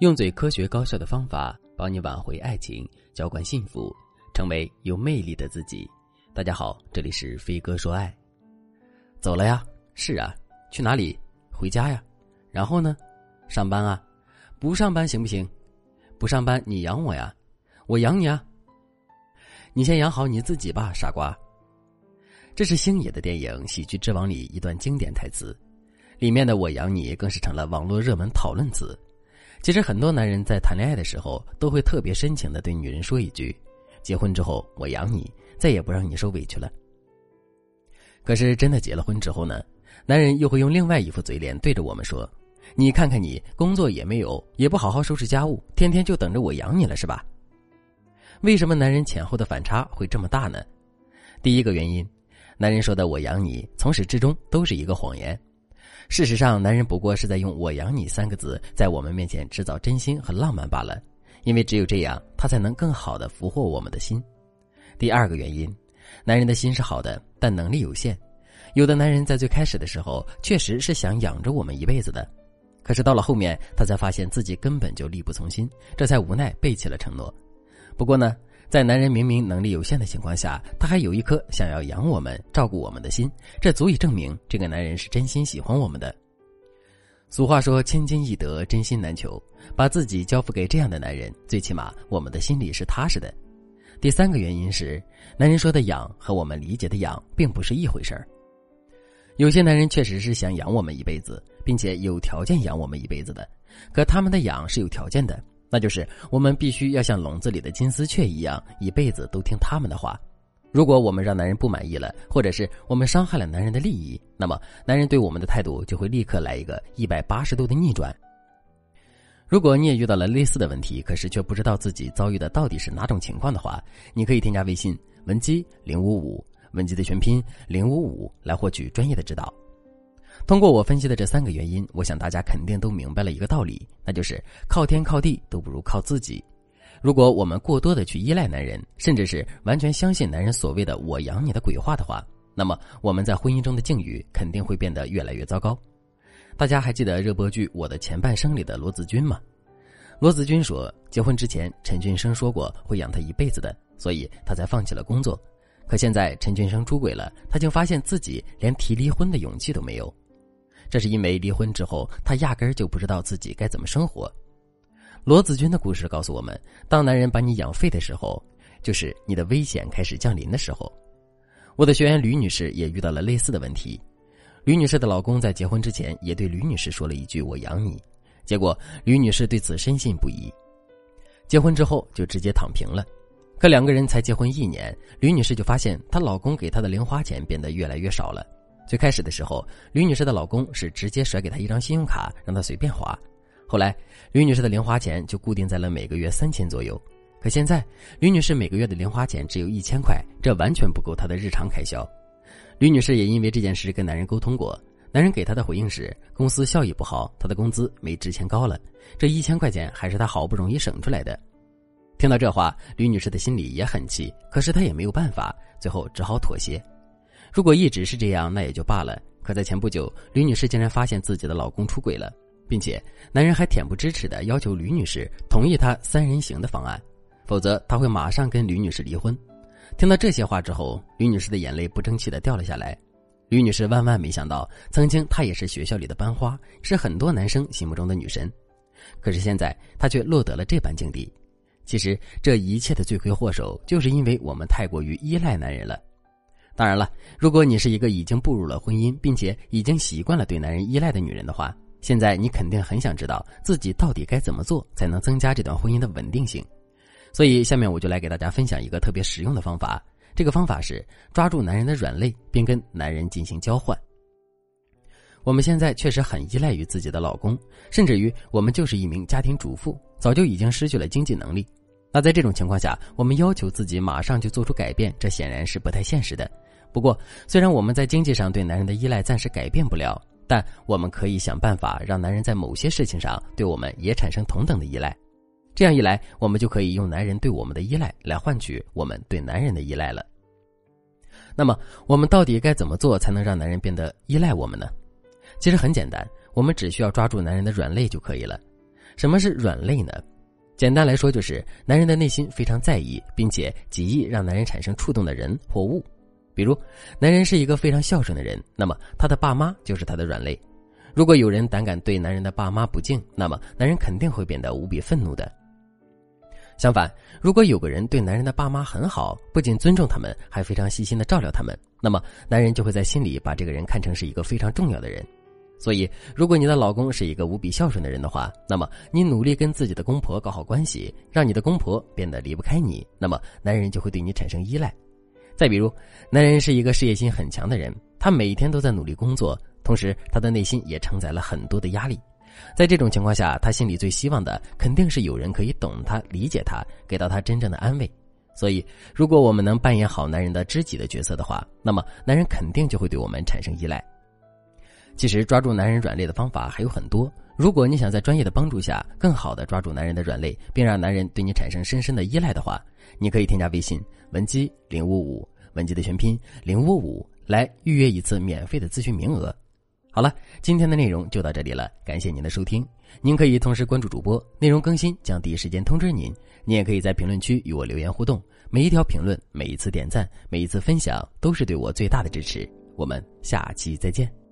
用最科学高效的方法帮你挽回爱情，浇灌幸福，成为有魅力的自己。大家好，这里是飞哥说爱。走了呀？是啊。去哪里？回家呀。然后呢？上班啊。不上班行不行？不上班你养我呀？我养你啊。你先养好你自己吧，傻瓜。这是星爷的电影《喜剧之王》里一段经典台词，里面的“我养你”更是成了网络热门讨论词。其实很多男人在谈恋爱的时候，都会特别深情的对女人说一句：“结婚之后我养你，再也不让你受委屈了。”可是真的结了婚之后呢，男人又会用另外一副嘴脸对着我们说：“你看看你，工作也没有，也不好好收拾家务，天天就等着我养你了是吧？”为什么男人前后的反差会这么大呢？第一个原因，男人说的“我养你”从始至终都是一个谎言。事实上，男人不过是在用“我养你”三个字在我们面前制造真心和浪漫罢了，因为只有这样，他才能更好的俘获我们的心。第二个原因，男人的心是好的，但能力有限。有的男人在最开始的时候确实是想养着我们一辈子的，可是到了后面，他才发现自己根本就力不从心，这才无奈背弃了承诺。不过呢。在男人明明能力有限的情况下，他还有一颗想要养我们、照顾我们的心，这足以证明这个男人是真心喜欢我们的。俗话说“千金易得，真心难求”，把自己交付给这样的男人，最起码我们的心里是踏实的。第三个原因是，男人说的“养”和我们理解的“养”并不是一回事儿。有些男人确实是想养我们一辈子，并且有条件养我们一辈子的，可他们的养是有条件的。那就是我们必须要像笼子里的金丝雀一样，一辈子都听他们的话。如果我们让男人不满意了，或者是我们伤害了男人的利益，那么男人对我们的态度就会立刻来一个一百八十度的逆转。如果你也遇到了类似的问题，可是却不知道自己遭遇的到底是哪种情况的话，你可以添加微信文姬零五五，文姬的全拼零五五，来获取专业的指导。通过我分析的这三个原因，我想大家肯定都明白了一个道理，那就是靠天靠地都不如靠自己。如果我们过多的去依赖男人，甚至是完全相信男人所谓的“我养你”的鬼话的话，那么我们在婚姻中的境遇肯定会变得越来越糟糕。大家还记得热播剧《我的前半生》里的罗子君吗？罗子君说，结婚之前陈俊生说过会养她一辈子的，所以她才放弃了工作。可现在陈俊生出轨了，她竟发现自己连提离婚的勇气都没有。这是因为离婚之后，他压根儿就不知道自己该怎么生活。罗子君的故事告诉我们：当男人把你养废的时候，就是你的危险开始降临的时候。我的学员吕女士也遇到了类似的问题。吕女士的老公在结婚之前也对吕女士说了一句“我养你”，结果吕女士对此深信不疑。结婚之后就直接躺平了。可两个人才结婚一年，吕女士就发现她老公给她的零花钱变得越来越少了。最开始的时候，吕女士的老公是直接甩给她一张信用卡，让她随便花。后来，吕女士的零花钱就固定在了每个月三千左右。可现在，吕女士每个月的零花钱只有一千块，这完全不够她的日常开销。吕女士也因为这件事跟男人沟通过，男人给她的回应是：公司效益不好，她的工资没之前高了，这一千块钱还是她好不容易省出来的。听到这话，吕女士的心里也很气，可是她也没有办法，最后只好妥协。如果一直是这样，那也就罢了。可在前不久，吕女士竟然发现自己的老公出轨了，并且男人还恬不知耻的要求吕女士同意他三人行的方案，否则他会马上跟吕女士离婚。听到这些话之后，吕女士的眼泪不争气的掉了下来。吕女士万万没想到，曾经她也是学校里的班花，是很多男生心目中的女神，可是现在她却落得了这般境地。其实这一切的罪魁祸首，就是因为我们太过于依赖男人了。当然了，如果你是一个已经步入了婚姻，并且已经习惯了对男人依赖的女人的话，现在你肯定很想知道自己到底该怎么做才能增加这段婚姻的稳定性。所以，下面我就来给大家分享一个特别实用的方法。这个方法是抓住男人的软肋，并跟男人进行交换。我们现在确实很依赖于自己的老公，甚至于我们就是一名家庭主妇，早就已经失去了经济能力。那在这种情况下，我们要求自己马上就做出改变，这显然是不太现实的。不过，虽然我们在经济上对男人的依赖暂时改变不了，但我们可以想办法让男人在某些事情上对我们也产生同等的依赖。这样一来，我们就可以用男人对我们的依赖来换取我们对男人的依赖了。那么，我们到底该怎么做才能让男人变得依赖我们呢？其实很简单，我们只需要抓住男人的软肋就可以了。什么是软肋呢？简单来说，就是男人的内心非常在意，并且极易让男人产生触动的人或物。比如，男人是一个非常孝顺的人，那么他的爸妈就是他的软肋。如果有人胆敢对男人的爸妈不敬，那么男人肯定会变得无比愤怒的。相反，如果有个人对男人的爸妈很好，不仅尊重他们，还非常细心的照料他们，那么男人就会在心里把这个人看成是一个非常重要的人。所以，如果你的老公是一个无比孝顺的人的话，那么你努力跟自己的公婆搞好关系，让你的公婆变得离不开你，那么男人就会对你产生依赖。再比如，男人是一个事业心很强的人，他每天都在努力工作，同时他的内心也承载了很多的压力。在这种情况下，他心里最希望的肯定是有人可以懂他、理解他，给到他真正的安慰。所以，如果我们能扮演好男人的知己的角色的话，那么男人肯定就会对我们产生依赖。其实，抓住男人软肋的方法还有很多。如果你想在专业的帮助下，更好的抓住男人的软肋，并让男人对你产生深深的依赖的话，你可以添加微信文姬零五五，文姬的全拼零五五，来预约一次免费的咨询名额。好了，今天的内容就到这里了，感谢您的收听。您可以同时关注主播，内容更新将第一时间通知您。您也可以在评论区与我留言互动，每一条评论、每一次点赞、每一次分享，都是对我最大的支持。我们下期再见。